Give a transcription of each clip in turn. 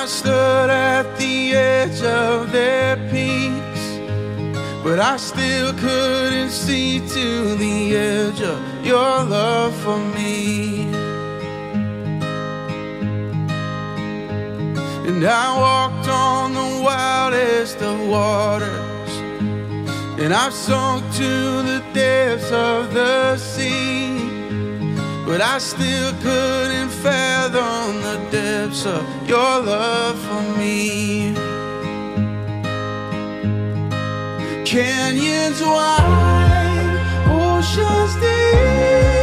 I stood at the edge of their peaks, but I still couldn't see to the edge of your love for me. And I walked on the wildest of waters, and I sunk to the depths of the sea. But I still couldn't fathom the depths of your love for me. Canyons wide, oceans deep,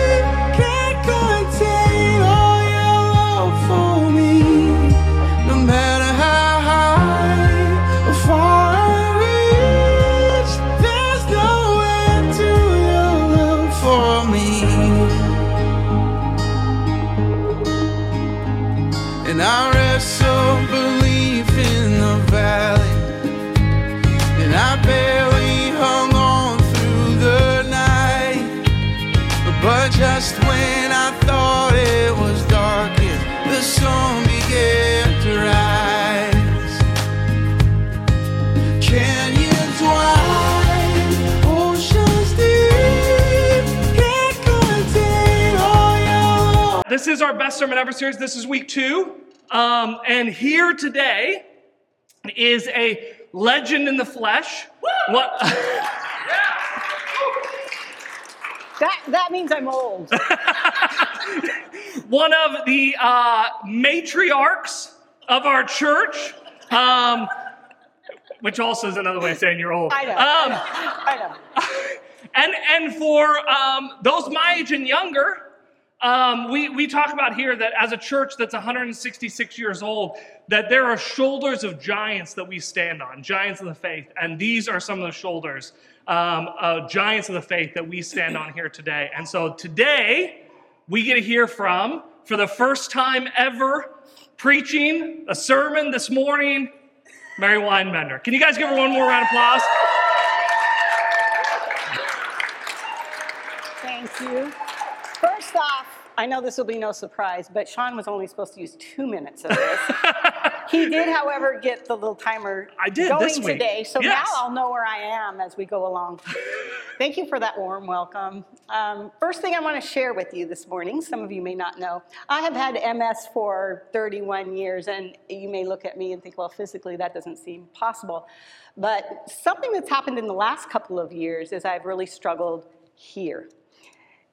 This is our best sermon ever series. This is week two. Um, and here today is a legend in the flesh. What? That, that means I'm old. one of the uh, matriarchs of our church, um, which also is another way of saying you're old. I know. Um, I know. and and for um, those my age and younger, um, we we talk about here that as a church that's 166 years old, that there are shoulders of giants that we stand on, giants of the faith, and these are some of the shoulders, um, giants of the faith that we stand on here today. And so today we get to hear from, for the first time ever, preaching a sermon this morning, Mary Weinbender. Can you guys give her one more round of applause? Thank you. First off, I know this will be no surprise, but Sean was only supposed to use two minutes of this. he did, however, get the little timer I did going this week. today, so Yes. now I'll know where I am as we go along. Thank you for that warm welcome. Um, first thing I want to share with you this morning, some of you may not know, I have had MS for 31 years, and you may look at me and think, well, physically that doesn't seem possible. But something that's happened in the last couple of years is I've really struggled here.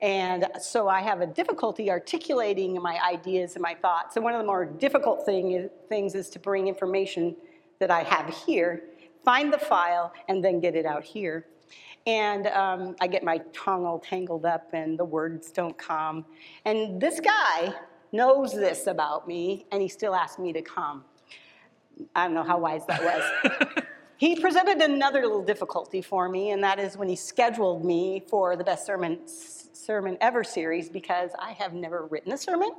And so I have a difficulty articulating my ideas and my thoughts. And one of the more difficult thing things is to bring information that I have here, find the file, and then get it out here. And um, I get my tongue all tangled up, and the words don't come. And this guy knows this about me, and he still asked me to come. I don't know how wise that was. He presented another little difficulty for me, and that is when he scheduled me for the Best Sermon, sermon Ever series because I have never written a sermon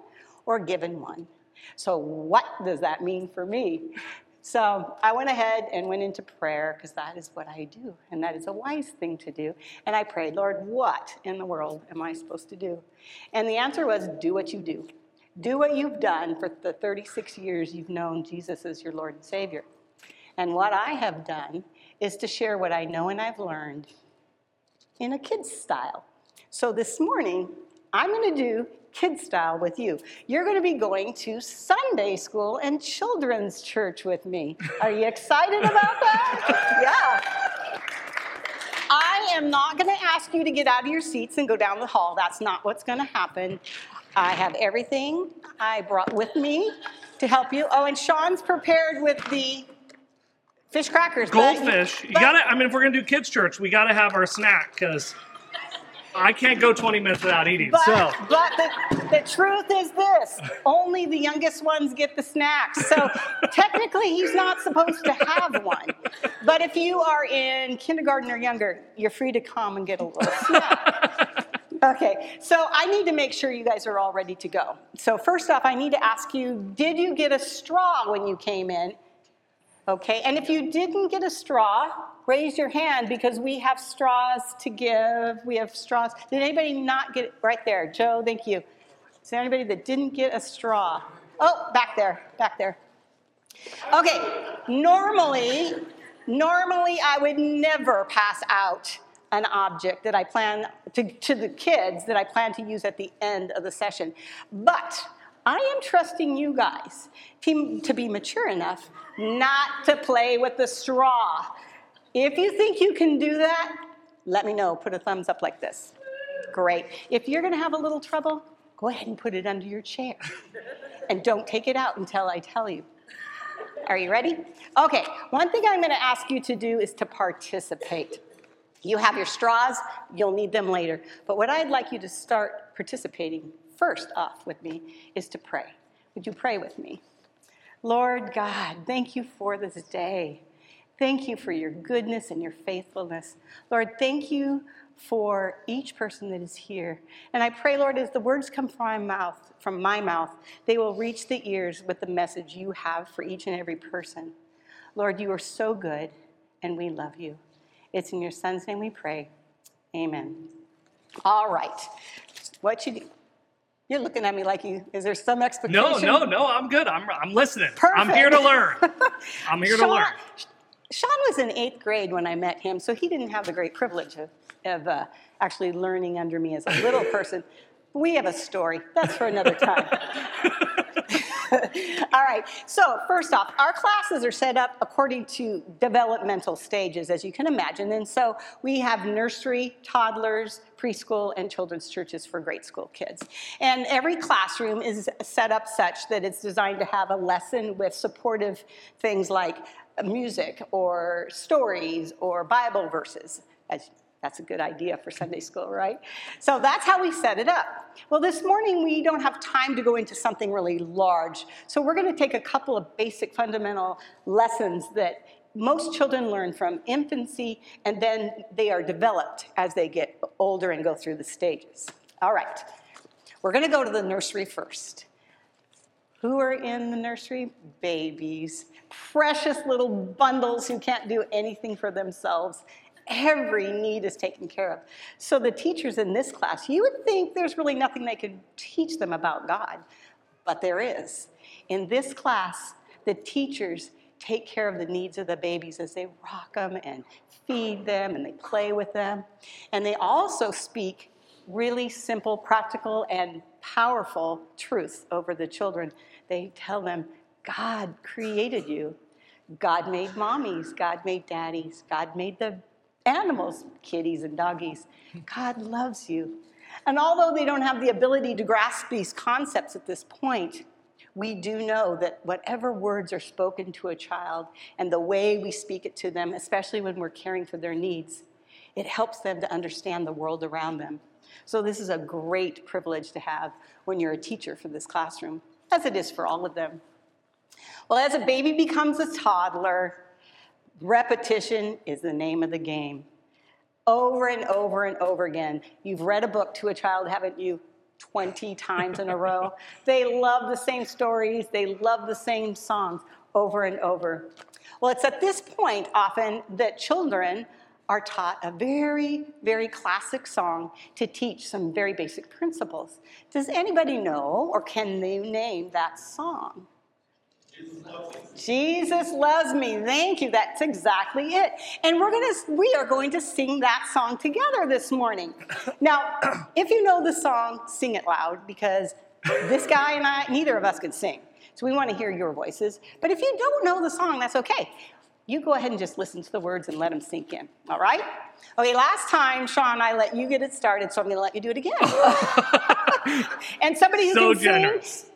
or given one. So, what does that mean for me? So, I went ahead and went into prayer because that is what I do, and that is a wise thing to do. And I prayed, Lord, what in the world am I supposed to do? And the answer was, do what you do. Do what you've done for the 36 years you've known Jesus as your Lord and Savior. And what I have done is to share what I know and I've learned in a kid's style. So this morning, I'm going to do kid style with you. You're going to be going to Sunday school and children's church with me. Are you excited about that? Yeah. I am not going to ask you to get out of your seats and go down the hall. That's not what's going to happen. I have everything I brought with me to help you. Oh, and Sean's prepared with the fish crackers. but- Goldfish. You gotta. I mean, if we're gonna do kids' church, we gotta have our snack because I can't go 20 minutes without eating. But, so but the, the truth is this only the youngest ones get the snacks. So technically, he's not supposed to have one. But if you are in kindergarten or younger, you're free to come and get a little snack. Okay, so I need to make sure you guys are all ready to go. So, first off, I need to ask you did you get a straw when you came in? Okay, and if you didn't get a straw, raise your hand because we have straws to give. We have straws. Did anybody not get it? Right there. Joe, thank you. Is there anybody that didn't get a straw? Oh, back there, back there. Okay, normally, normally I would never pass out an object that I plan to, to the kids that I plan to use at the end of the session. But I am trusting you guys to, be mature enough not to play with the straw. If you think you can do that, let me know. Put a thumbs up like this. Great. If you're going to have a little trouble, go ahead and put it under your chair. And don't take it out until I tell you. Are you ready? Okay, one thing I'm going to ask you to do is to participate. You have your straws, you'll need them later. But what I'd like you to start participating first off with me is to pray. Would you pray with me? Lord God, thank you for this day. Thank you for your goodness and your faithfulness. Lord, thank you for each person that is here. And I pray, Lord, as the words come from my mouth, from my mouth, they will reach the ears with the message you have for each and every person. Lord, you are so good, and we love you. It's in your son's name we pray. Amen. All right. What you do? You're looking at me like you. Is there some expectation? No, no, no. I'm good. I'm, I'm listening. Perfect. I'm here to learn. I'm here Sean, to learn. Sean was in eighth grade when I met him, so he didn't have the great privilege of, of uh, actually learning under me as a little person. We have a story. That's for another time. All right. So, first off, our classes are set up according to developmental stages, as you can imagine. And so we have nursery, toddlers, preschool, and children's churches for grade school kids. And every classroom is set up such that it's designed to have a lesson with supportive things like music or stories or Bible verses. As that's a good idea for Sunday school, right? So that's how we set it up. Well, this morning we don't have time to go into something really large. So we're going to take a couple of basic fundamental lessons that most children learn from infancy and then they are developed as they get older and go through the stages. All right. We're going to go to the nursery first. Who are in the nursery? Babies. Precious little bundles who can't do anything for themselves. Every need is taken care of. So the teachers in this class, you would think there's really nothing they could teach them about God, but there is. In this class, the teachers take care of the needs of the babies as they rock them and feed them and they play with them. And they also speak really simple, practical, and powerful truths over the children. They tell them, God created you. God made mommies. God made daddies. God made the animals, kitties and doggies. God loves you. And although they don't have the ability to grasp these concepts at this point, we do know that whatever words are spoken to a child and the way we speak it to them, especially when we're caring for their needs, it helps them to understand the world around them. So, this is a great privilege to have when you're a teacher for this classroom, as it is for all of them. Well, as a baby becomes a toddler, repetition is the name of the game. Over and over and over again. You've read a book to a child, haven't you? 20 times in a row. They love the same stories, they love the same songs over and over. Well, it's at this point often that children are taught a very, very classic song to teach some very basic principles. Does anybody know or can they name that song? Jesus loves me. Thank you. That's exactly it. And we're going to we are going to sing that song together this morning. Now, if you know the song, sing it loud because this guy and I neither of us can sing. So we want to hear your voices. But if you don't know the song, that's okay. You go ahead and just listen to the words and let them sink in. All right? Okay, last time, Sean, I let you get it started, so I'm going to let you do it again. and somebody who So can generous. sing,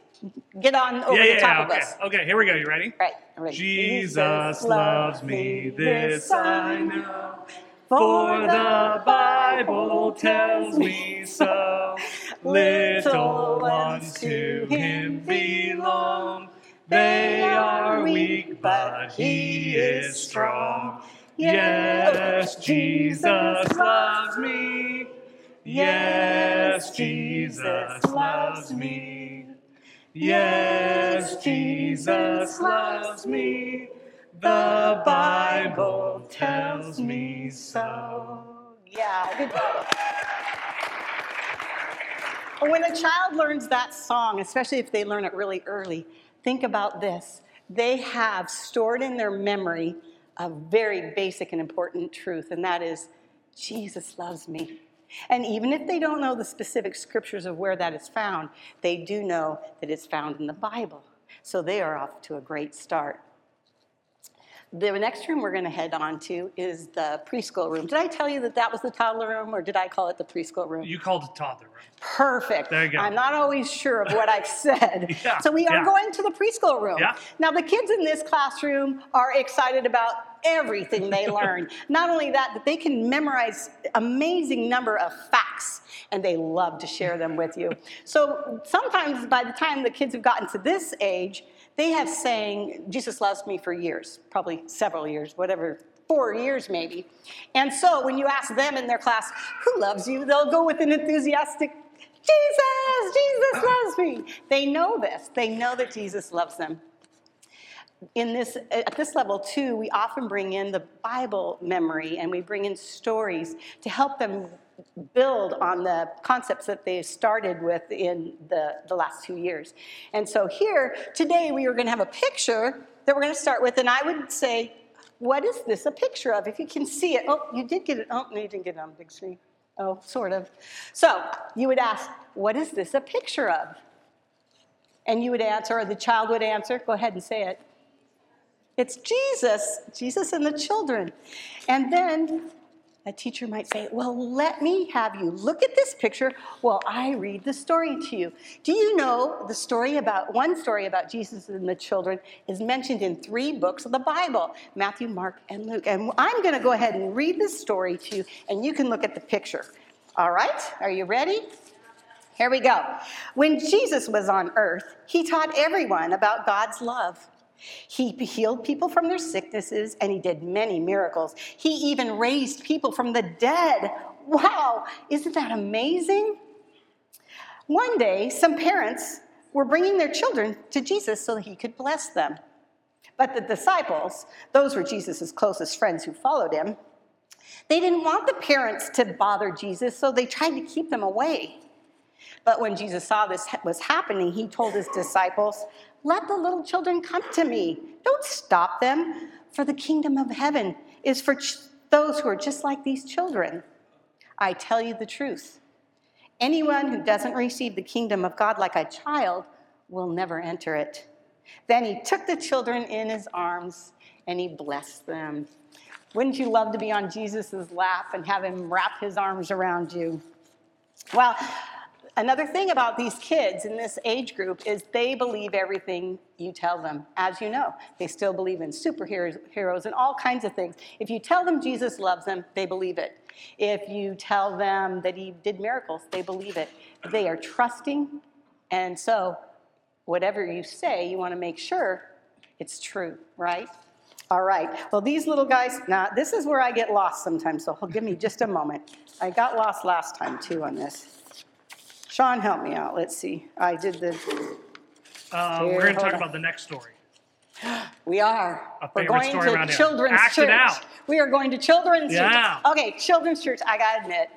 get on over yeah, the top yeah. of Okay. us. okay, here we go. You ready? Right. I'm ready. Jesus loves me, this I know. For the Bible tells me so. Little ones to him belong. They are weak, but he is strong. Yes, Jesus loves me. Yes, Jesus loves me. Yes, Jesus loves me. The Bible tells me so. Yeah, good job. When a child learns that song, especially if they learn it really early, think about this. They have stored in their memory a very basic and important truth, and that is Jesus loves me. And even if they don't know the specific scriptures of where that is found, they do know that it's found in the Bible. So they are off to a great start. The next room we're going to head on to is the preschool room. Did I tell you that that was the toddler room, or did I call it the preschool room? You called it toddler room. Perfect. There you go. I'm not always sure of what I've said. Yeah, So we are yeah. going to the preschool room. Yeah. Now, the kids in this classroom are excited about everything they learn. not only that, but they can memorize amazing number of facts and they love to share them with you. So sometimes by the time the kids have gotten to this age, they have saying Jesus loves me for years, probably several years, whatever four years maybe. And so when you ask them in their class, who loves you? They'll go with an enthusiastic, Jesus, Jesus loves me. They know this. They know that Jesus loves them. In this, at this level too, we often bring in the Bible memory and we bring in stories to help them build on the concepts that they started with in the, the last two years. And so here, today, we are going to have a picture that we're going to start with, and I would say, what is this a picture of? If you can see it, oh, you did get it. Oh, no, you didn't get it on the big screen. Oh, sort of. So you would ask, what is this a picture of? And you would answer, or the child would answer, go ahead and say it. It's Jesus, Jesus and the children. And then a teacher might say, Well, let me have you look at this picture while I read the story to you. Do you know the story about one story about Jesus and the children is mentioned in three books of the Bible Matthew, Mark, and Luke. And I'm going to go ahead and read this story to you, and you can look at the picture. All right? Are you ready? Here we go. When Jesus was on earth, he taught everyone about God's love. He healed people from their sicknesses and he did many miracles. He even raised people from the dead. Wow, isn't that amazing? One day, some parents were bringing their children to Jesus so that he could bless them. But the disciples, those were Jesus' closest friends who followed him, they didn't want the parents to bother Jesus, so they tried to keep them away. But when Jesus saw this was happening, he told his disciples, Let the little children come to me. Don't stop them, for the kingdom of heaven is for ch- those who are just like these children. I tell you the truth. Anyone who doesn't receive the kingdom of God like a child will never enter it. Then he took the children in his arms and he blessed them. Wouldn't you love to be on Jesus' lap and have him wrap his arms around you? Well, another thing about these kids in this age group is they believe everything you tell them. As you know, they still believe in superheroes and all kinds of things. If you tell them Jesus loves them, they believe it. If you tell them that he did miracles, they believe it. They are trusting, and so whatever you say, you want to make sure it's true, right? All right. Well, these little guys, now this is where I get lost sometimes, so give me just a moment. I got lost last time too on this. Sean, help me out. Let's see. I did the. Uh, Here, we're going to hold talk on. about the next story. We are. A We're favorite going story around to here. children's Act it church. out. We are going to children's Yeah. church. Okay, children's church. I gotta admit,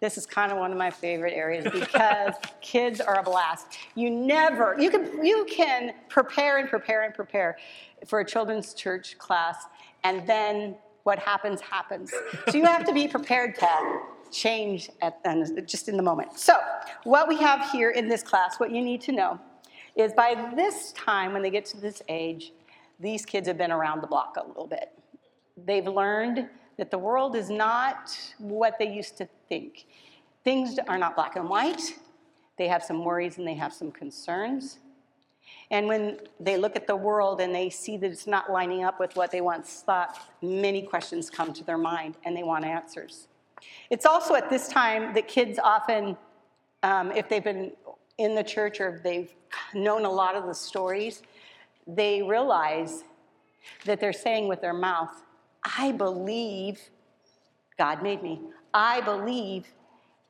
this is kind of one of my favorite areas because kids are a blast. You never, you can, you can prepare and prepare and prepare for a children's church class, and then what happens happens. So you have to be prepared to change at just in the moment. So what we have here in this class, what you need to know, is by this time when they get to this age, these kids have been around the block a little bit. They've learned that the world is not what they used to think. Things are not black and white. They have some worries and they have some concerns. And when they look at the world and they see that it's not lining up with what they once thought, many questions come to their mind and they want answers. It's also at this time that kids often, um, if they've been in the church or they've known a lot of the stories, they realize that they're saying with their mouth, I believe God made me. I believe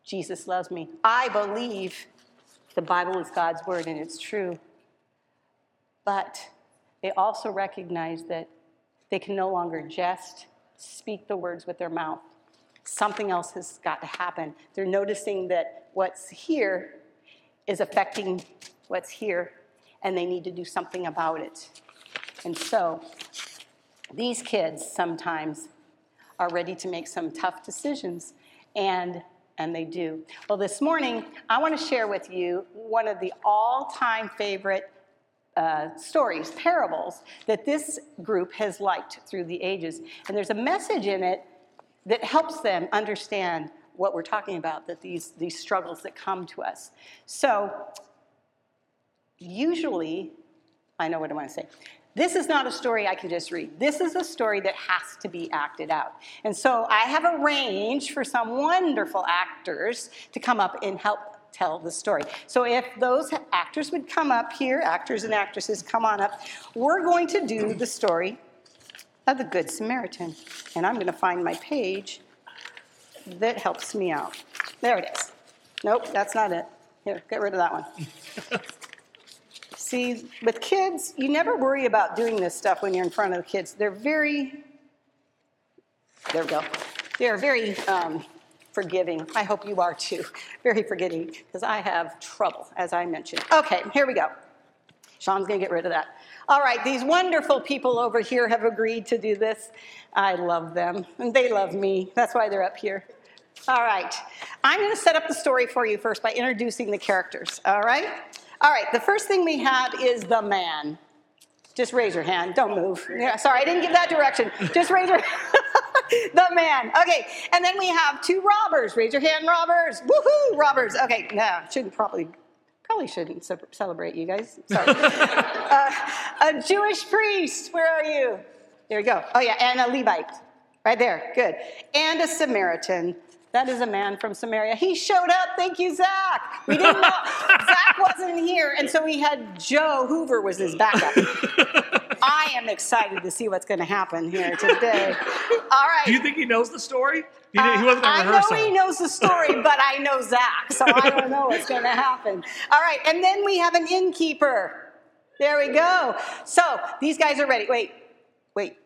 Jesus loves me. I believe the Bible is God's word and it's true. But they also recognize that They can no longer just speak the words with their mouth. Something else has got to happen. They're noticing that what's here is affecting what's here, and they need to do something about it. And so, these kids sometimes are ready to make some tough decisions, and and they do. Well, this morning I want to share with you one of the all-time favorite uh, stories, parables that this group has liked through the ages, and there's a message in it that helps them understand what we're talking about, that these these struggles that come to us. So, usually, I know what I want to say. This is not a story I can just read. This is a story that has to be acted out. And so I have arranged for some wonderful actors to come up and help tell the story. So if those actors would come up here, actors and actresses, come on up, we're going to do the story of the Good Samaritan. And I'm going to find my page that helps me out. There it is. Nope, that's not it. Here, get rid of that one. See, with kids, you never worry about doing this stuff when you're in front of the kids. They're very, there we go. They're very um, forgiving. I hope you are too. Very forgiving, because I have trouble, as I mentioned. Okay, here we go. Sean's going to get rid of that. All right, these wonderful people over here have agreed to do this. I love them, and they love me. That's why they're up here. All right, I'm going to set up the story for you first by introducing the characters. All right? All right, the first thing we have is the man. Just raise your hand. Don't move. Yeah, sorry, I didn't give that direction. Just raise your the man. Okay, and then we have two robbers. Raise your hand, robbers. Woohoo, robbers. Okay, no, shouldn't probably probably shouldn't celebrate you guys. Sorry. uh, a Jewish priest. Where are you? There you go. Oh yeah, and a Levite. Right there. Good. And a Samaritan. That is a man from Samaria. He showed up. Thank you, Zach. We didn't know Zach wasn't here, and so we had Joe Hoover was his backup. I am excited to see what's going to happen here today. All right. Do you think he knows the story? He, he wasn't at I rehearsal. know he knows the story, but I know Zach, so I don't know what's going to happen. All right, and then we have an innkeeper. There we go. So these guys are ready. Wait, wait.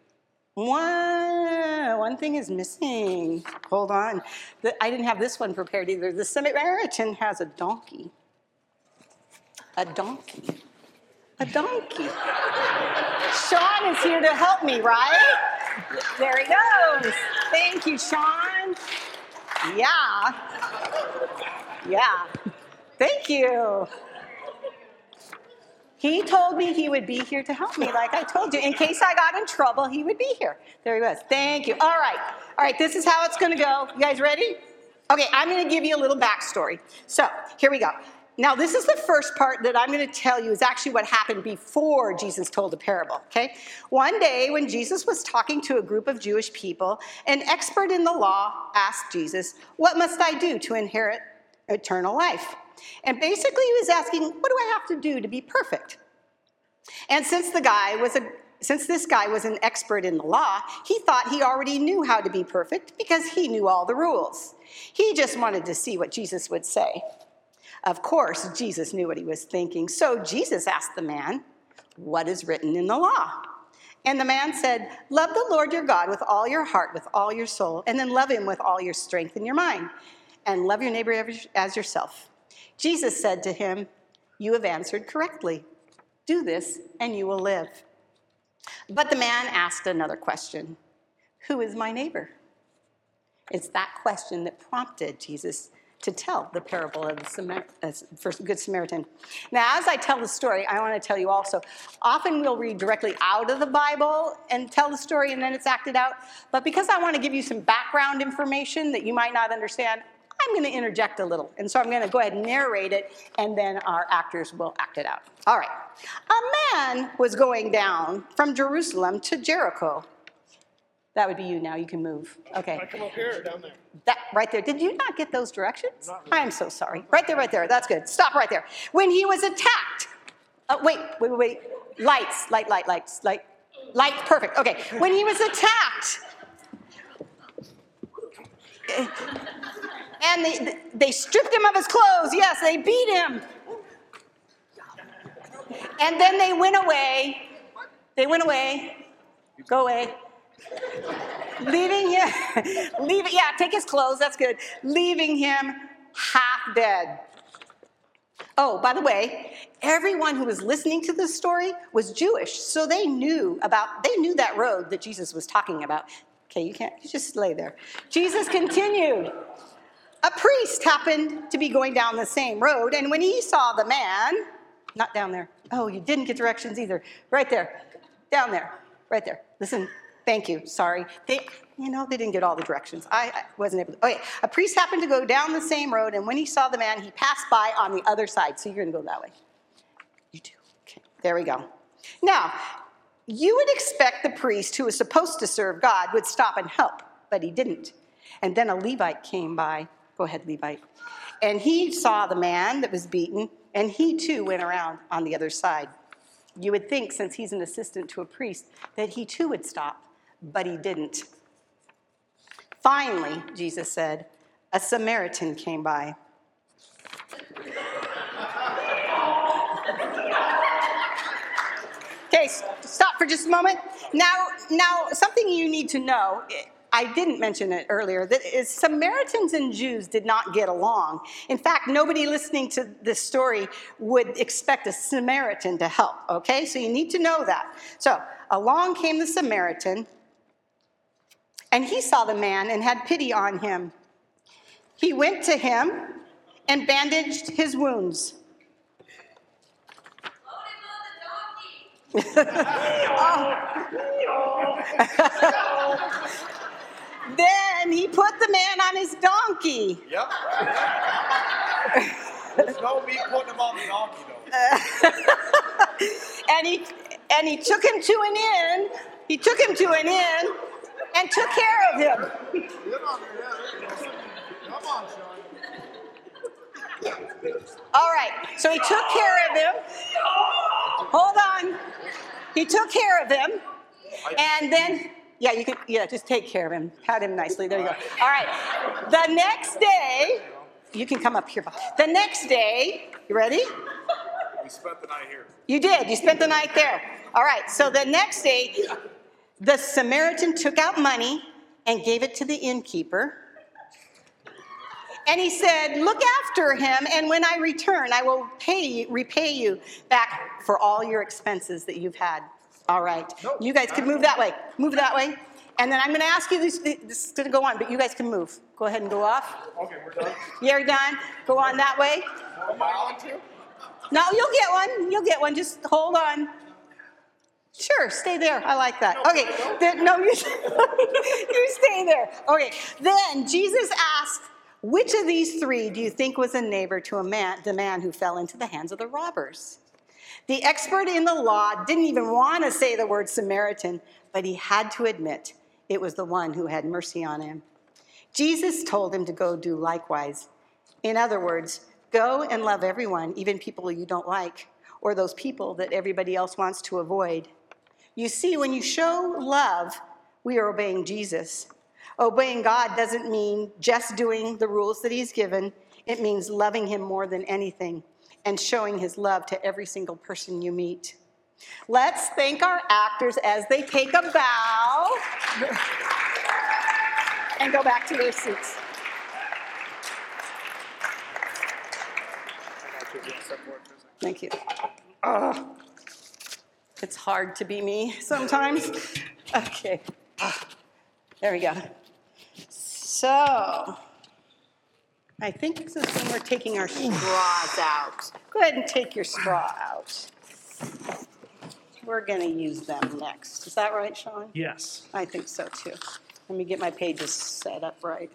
One, one thing is missing. Hold on. The- I didn't have this one prepared either. The Samaritan has a donkey. A donkey. A donkey. Sean is here to help me, right? There he goes. Thank you, Sean. Yeah. Yeah. Thank you. He told me he would be here to help me, like I told you. In case I got in trouble, he would be here. There he was. Thank you. All right. All right, this is how it's going to go. You guys ready? Okay, I'm going to give you a little backstory. So, here we go. Now, this is the first part that I'm going to tell you is actually what happened before Jesus told the parable, okay? One day, when Jesus was talking to a group of Jewish people, an expert in the law asked Jesus, What must I do to inherit eternal life? And basically, he was asking, What do I have to do to be perfect? And since the guy was a since this guy was an expert in the law, he thought he already knew how to be perfect because he knew all the rules. He just wanted to see what Jesus would say. Of course, Jesus knew what he was thinking. So Jesus asked the man, What is written in the law? And the man said, Love the Lord your God with all your heart, with all your soul, and then love him with all your strength and your mind, and love your neighbor as yourself. Jesus said to him, You have answered correctly. Do this, and you will live. But the man asked another question Who is my neighbor? It's that question that prompted Jesus to tell the parable of the Samar- uh, Good Samaritan. Now, as I tell the story, I want to tell you also often we'll read directly out of the Bible and tell the story, and then it's acted out. But because I want to give you some background information that you might not understand, I'm going to interject a little. And so I'm going to go ahead and narrate it, and then our actors will act it out. All right. A man was going down from Jerusalem to Jericho. That would be you now. You can move. Okay. I come up here or down there? That right there. Did you not get those directions? I'm so sorry. Right there, right there. That's good. Stop right there. When he was attacked. Uh, wait, wait, wait, wait. Lights, light, light, lights, light, light. Perfect. Okay. When he was attacked. And they, they stripped him of his clothes. Yes, they beat him. And then they went away. They went away Go away. Leaving him, leave yeah, take his clothes, that's good. Leaving him half dead. Oh, by the way, everyone who was listening to this story was Jewish, so they knew about, they knew that road that Jesus was talking about. Okay, you can't, you just lay there. Jesus continued. A priest happened to be going down the same road, and when he saw the man, not down there. Oh, you didn't get directions either. Right there. Down there. Right there. Listen, thank you. Sorry. They, you know, they didn't get all the directions. I, I wasn't able to. Okay. A priest happened to go down the same road, and when he saw the man, he passed by on the other side. So you're going to go that way. You do. Okay. There we go. Now, you would expect the priest who was supposed to serve God would stop and help, but he didn't. And then a Levite came by. Go ahead, Levite. And he saw the man that was beaten, and he too went around on the other side. You would think, since he's an assistant to a priest, that he too would stop, but he didn't. Finally, Jesus said, a Samaritan came by. Okay, stop for just a moment. Now, now something you need to know. I didn't mention it earlier. That is, Samaritans and Jews did not get along. In fact, nobody listening to this story would expect a Samaritan to help. Okay, so you need to know that. So along came the Samaritan, and he saw the man and had pity on him. He went to him and bandaged his wounds. oh. then he put the man on his donkey. Yep. There's no me putting him on the donkey though. and he and he took him to an inn. He took him to an inn and took care of him. Get on there, yeah. Come on, Sean. All right. So he took care of him. Hold on. He took care of him. And then, yeah, you can, yeah, just take care of him. Pat him nicely. There you go. All right. The next day, you can come up here. The next day, you ready? We spent the night here. You did. You spent the night there. All right. So the next day, the Samaritan took out money and gave it to the innkeeper. And he said, Look after him, and when I return, I will pay, repay you back for all your expenses that you've had. All right. Nope. You guys can move that way. Move that way. And then I'm going to ask you this, this is going to go on, but you guys can move. Go ahead and go off. Okay, we're done. You're done. Go on that way. No, you'll get one. You'll get one. Just hold on. Sure, stay there. I like that. Okay, then, no, you, you stay there. Okay, then Jesus asked, which of these three do you think was a neighbor to a man, the man who fell into the hands of the robbers? The expert in the law didn't even want to say the word Samaritan, but he had to admit it was the one who had mercy on him. Jesus told him to go do likewise. In other words, go and love everyone, even people you don't like, or those people that everybody else wants to avoid. You see, when you show love, we are obeying Jesus. Obeying God doesn't mean just doing the rules that He's given, it means loving Him more than anything and showing His love to every single person you meet. Let's thank our actors as they take a bow and go back to their seats. Thank you. Oh, it's hard to be me sometimes. Okay. There we go. So, I think this is when we're taking our straws out. Go ahead and take your straw out. We're going to use them next. Is that right, Sean? Yes. I think so too. Let me get my pages set up right.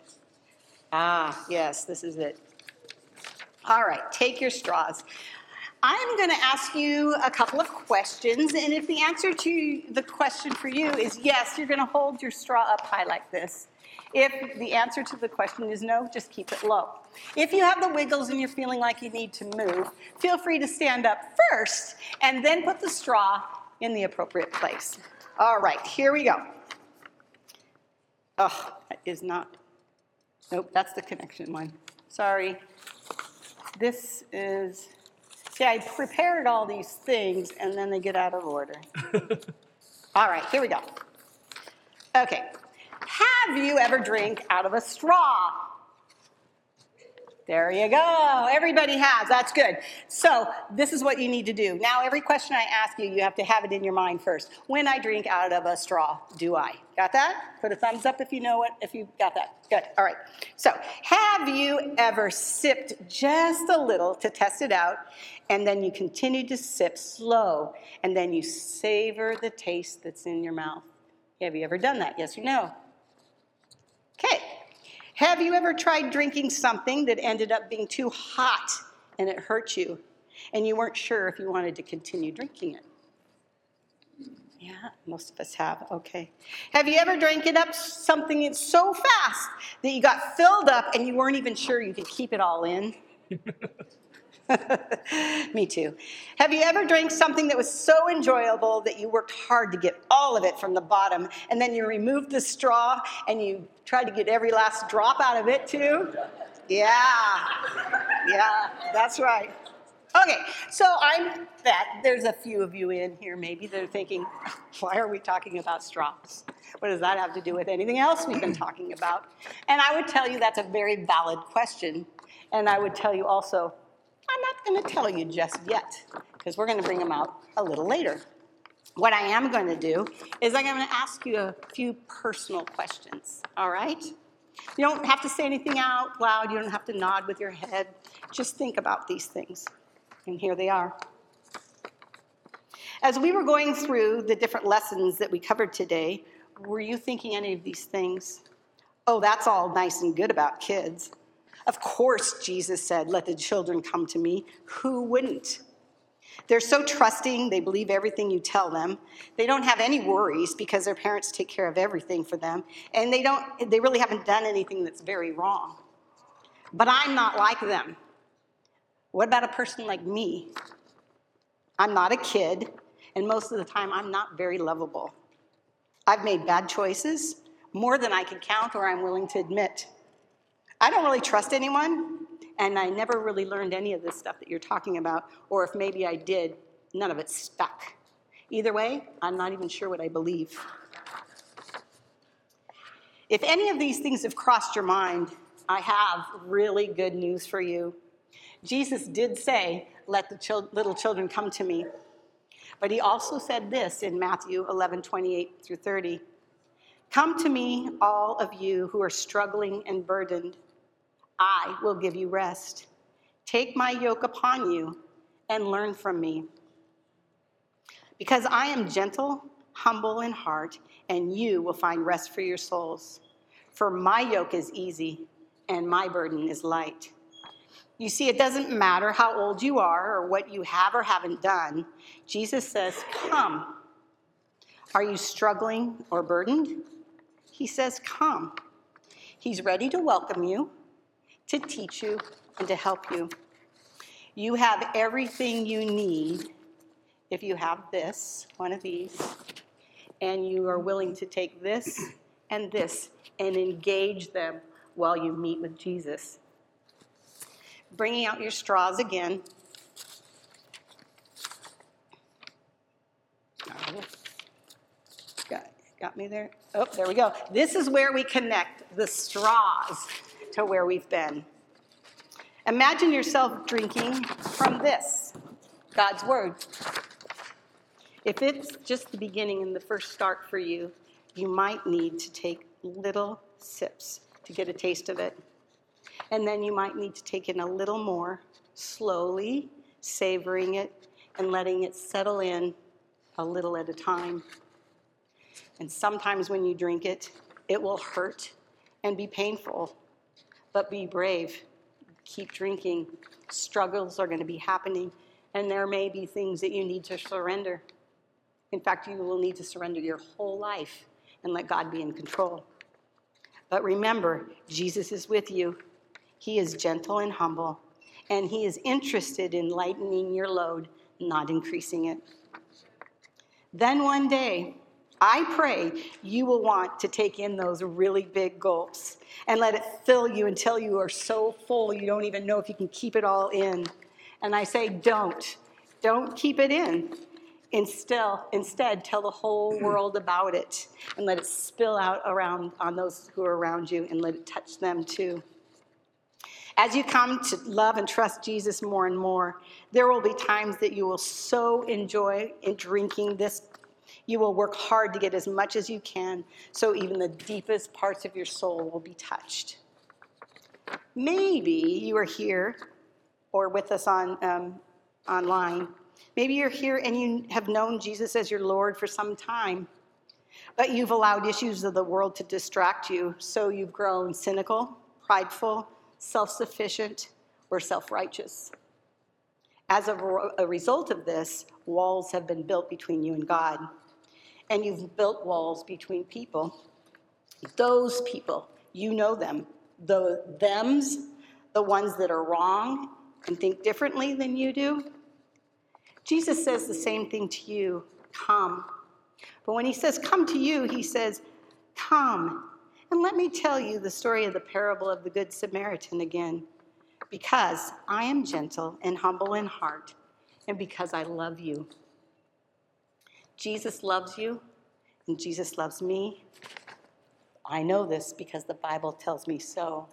Ah, yes, this is it. All right, take your straws. I'm going to ask you a couple of questions, and if the answer to the question for you is yes, you're going to hold your straw up high like this. If the answer to the question is no, just keep it low. If you have the wiggles and you're feeling like you need to move, feel free to stand up first and then put the straw in the appropriate place. All right, here we go. Oh, that is not. Nope, that's the connection one. Sorry. This is. See, I prepared all these things and then they get out of order. all right, here we go. Okay. Have you ever drank out of a straw? There you go. Everybody has. That's good. So, this is what you need to do. Now, every question I ask you, you have to have it in your mind first. When I drink out of a straw, do I? Got that? Put a thumbs up if you know it, if you got that. Good. All right. So, have ever sipped just a little to test it out, and then you continue to sip slow, and then you savor the taste that's in your mouth? Have you ever done that? Yes or no? Okay. Have you ever tried drinking something that ended up being too hot and it hurt you and you weren't sure if you wanted to continue drinking it? Yeah, most of us have. Okay. Have you ever drank it up something so fast that you got filled up and you weren't even sure you could keep it all in? Me too. Have you ever drank something that was so enjoyable that you worked hard to get all of it from the bottom, and then you removed the straw and you tried to get every last drop out of it too? Yeah, yeah, that's right. Okay, so I bet there's a few of you in here maybe that are thinking, why are we talking about straws? What does that have to do with anything else we've been talking about? And I would tell you that's a very valid question. And I would tell you also, I'm not going to tell you just yet, because we're going to bring them out a little later. What I am going to do is I'm going to ask you a few personal questions, all right? You don't have to say anything out loud, you don't have to nod with your head. Just think about these things. And here they are. As we were going through the different lessons that we covered today, were you thinking any of these things? Oh, that's all nice and good about kids. Of course, Jesus said, Let the children come to me. Who wouldn't? They're so trusting, they believe everything you tell them. They don't have any worries because their parents take care of everything for them, and they don't they really haven't done anything that's very wrong. But I'm not like them. What about a person like me? I'm not a kid, and most of the time I'm not very lovable. I've made bad choices, more than I can count or I'm willing to admit. I don't really trust anyone, and I never really learned any of this stuff that you're talking about, or if maybe I did, none of it stuck. Either way, I'm not even sure what I believe. If any of these things have crossed your mind, I have really good news for you. Jesus did say, Let the chil- little children come to me. But he also said this in Matthew 11 28 through 30 Come to me, all of you who are struggling and burdened I will give you rest. Take my yoke upon you and learn from me. Because I am gentle, humble in heart, and you will find rest for your souls. For my yoke is easy and my burden is light. You see, it doesn't matter how old you are or what you have or haven't done. Jesus says, Come. Are you struggling or burdened? He says, Come. He's ready to welcome you to teach you and to help you. You have everything you need if you have this, one of these, and you are willing to take this and this and engage them while you meet with Jesus. Bringing out your straws again. Got, got me there? Oh, there we go. This is where we connect the straws to where we've been. Imagine yourself drinking from this God's Word. If it's just the beginning and the first start for you, you might need to take little sips to get a taste of it. And then you might need to take in a little more, slowly savoring it and letting it settle in a little at a time. And sometimes when you drink it, it will hurt and be painful but be brave. Keep drinking. Struggles are going to be happening, and there may be things that you need to surrender. In fact, you will need to surrender your whole life and let God be in control. But remember, Jesus is with you. He is gentle and humble, and He is interested in lightening your load, not increasing it. Then one day, I pray you will want to take in those really big gulps and let it fill you until you are so full you don't even know if you can keep it all in. And I say, don't. Don't keep it in. Instill, instead, tell the whole world about it and let it spill out around on those who are around you and let it touch them too. As you come to love and trust Jesus more and more, there will be times that you will so enjoy in drinking this. You will work hard to get as much as you can, so even the deepest parts of your soul will be touched. Maybe you are here or with us on um, online. Maybe you're here and you have known Jesus as your Lord for some time, but you've allowed issues of the world to distract you, so you've grown cynical, prideful, self sufficient, or self righteous. As a, a, result of this, walls have been built between you and God. And you've built walls between people. Those people, you know them. The thems, the ones that are wrong and think differently than you do. Jesus says the same thing to you come. But when he says come to you, he says, come and let me tell you the story of the parable of the Good Samaritan again. Because I am gentle and humble in heart, and because I love you. Jesus loves you, and Jesus loves me. I know this because the Bible tells me so.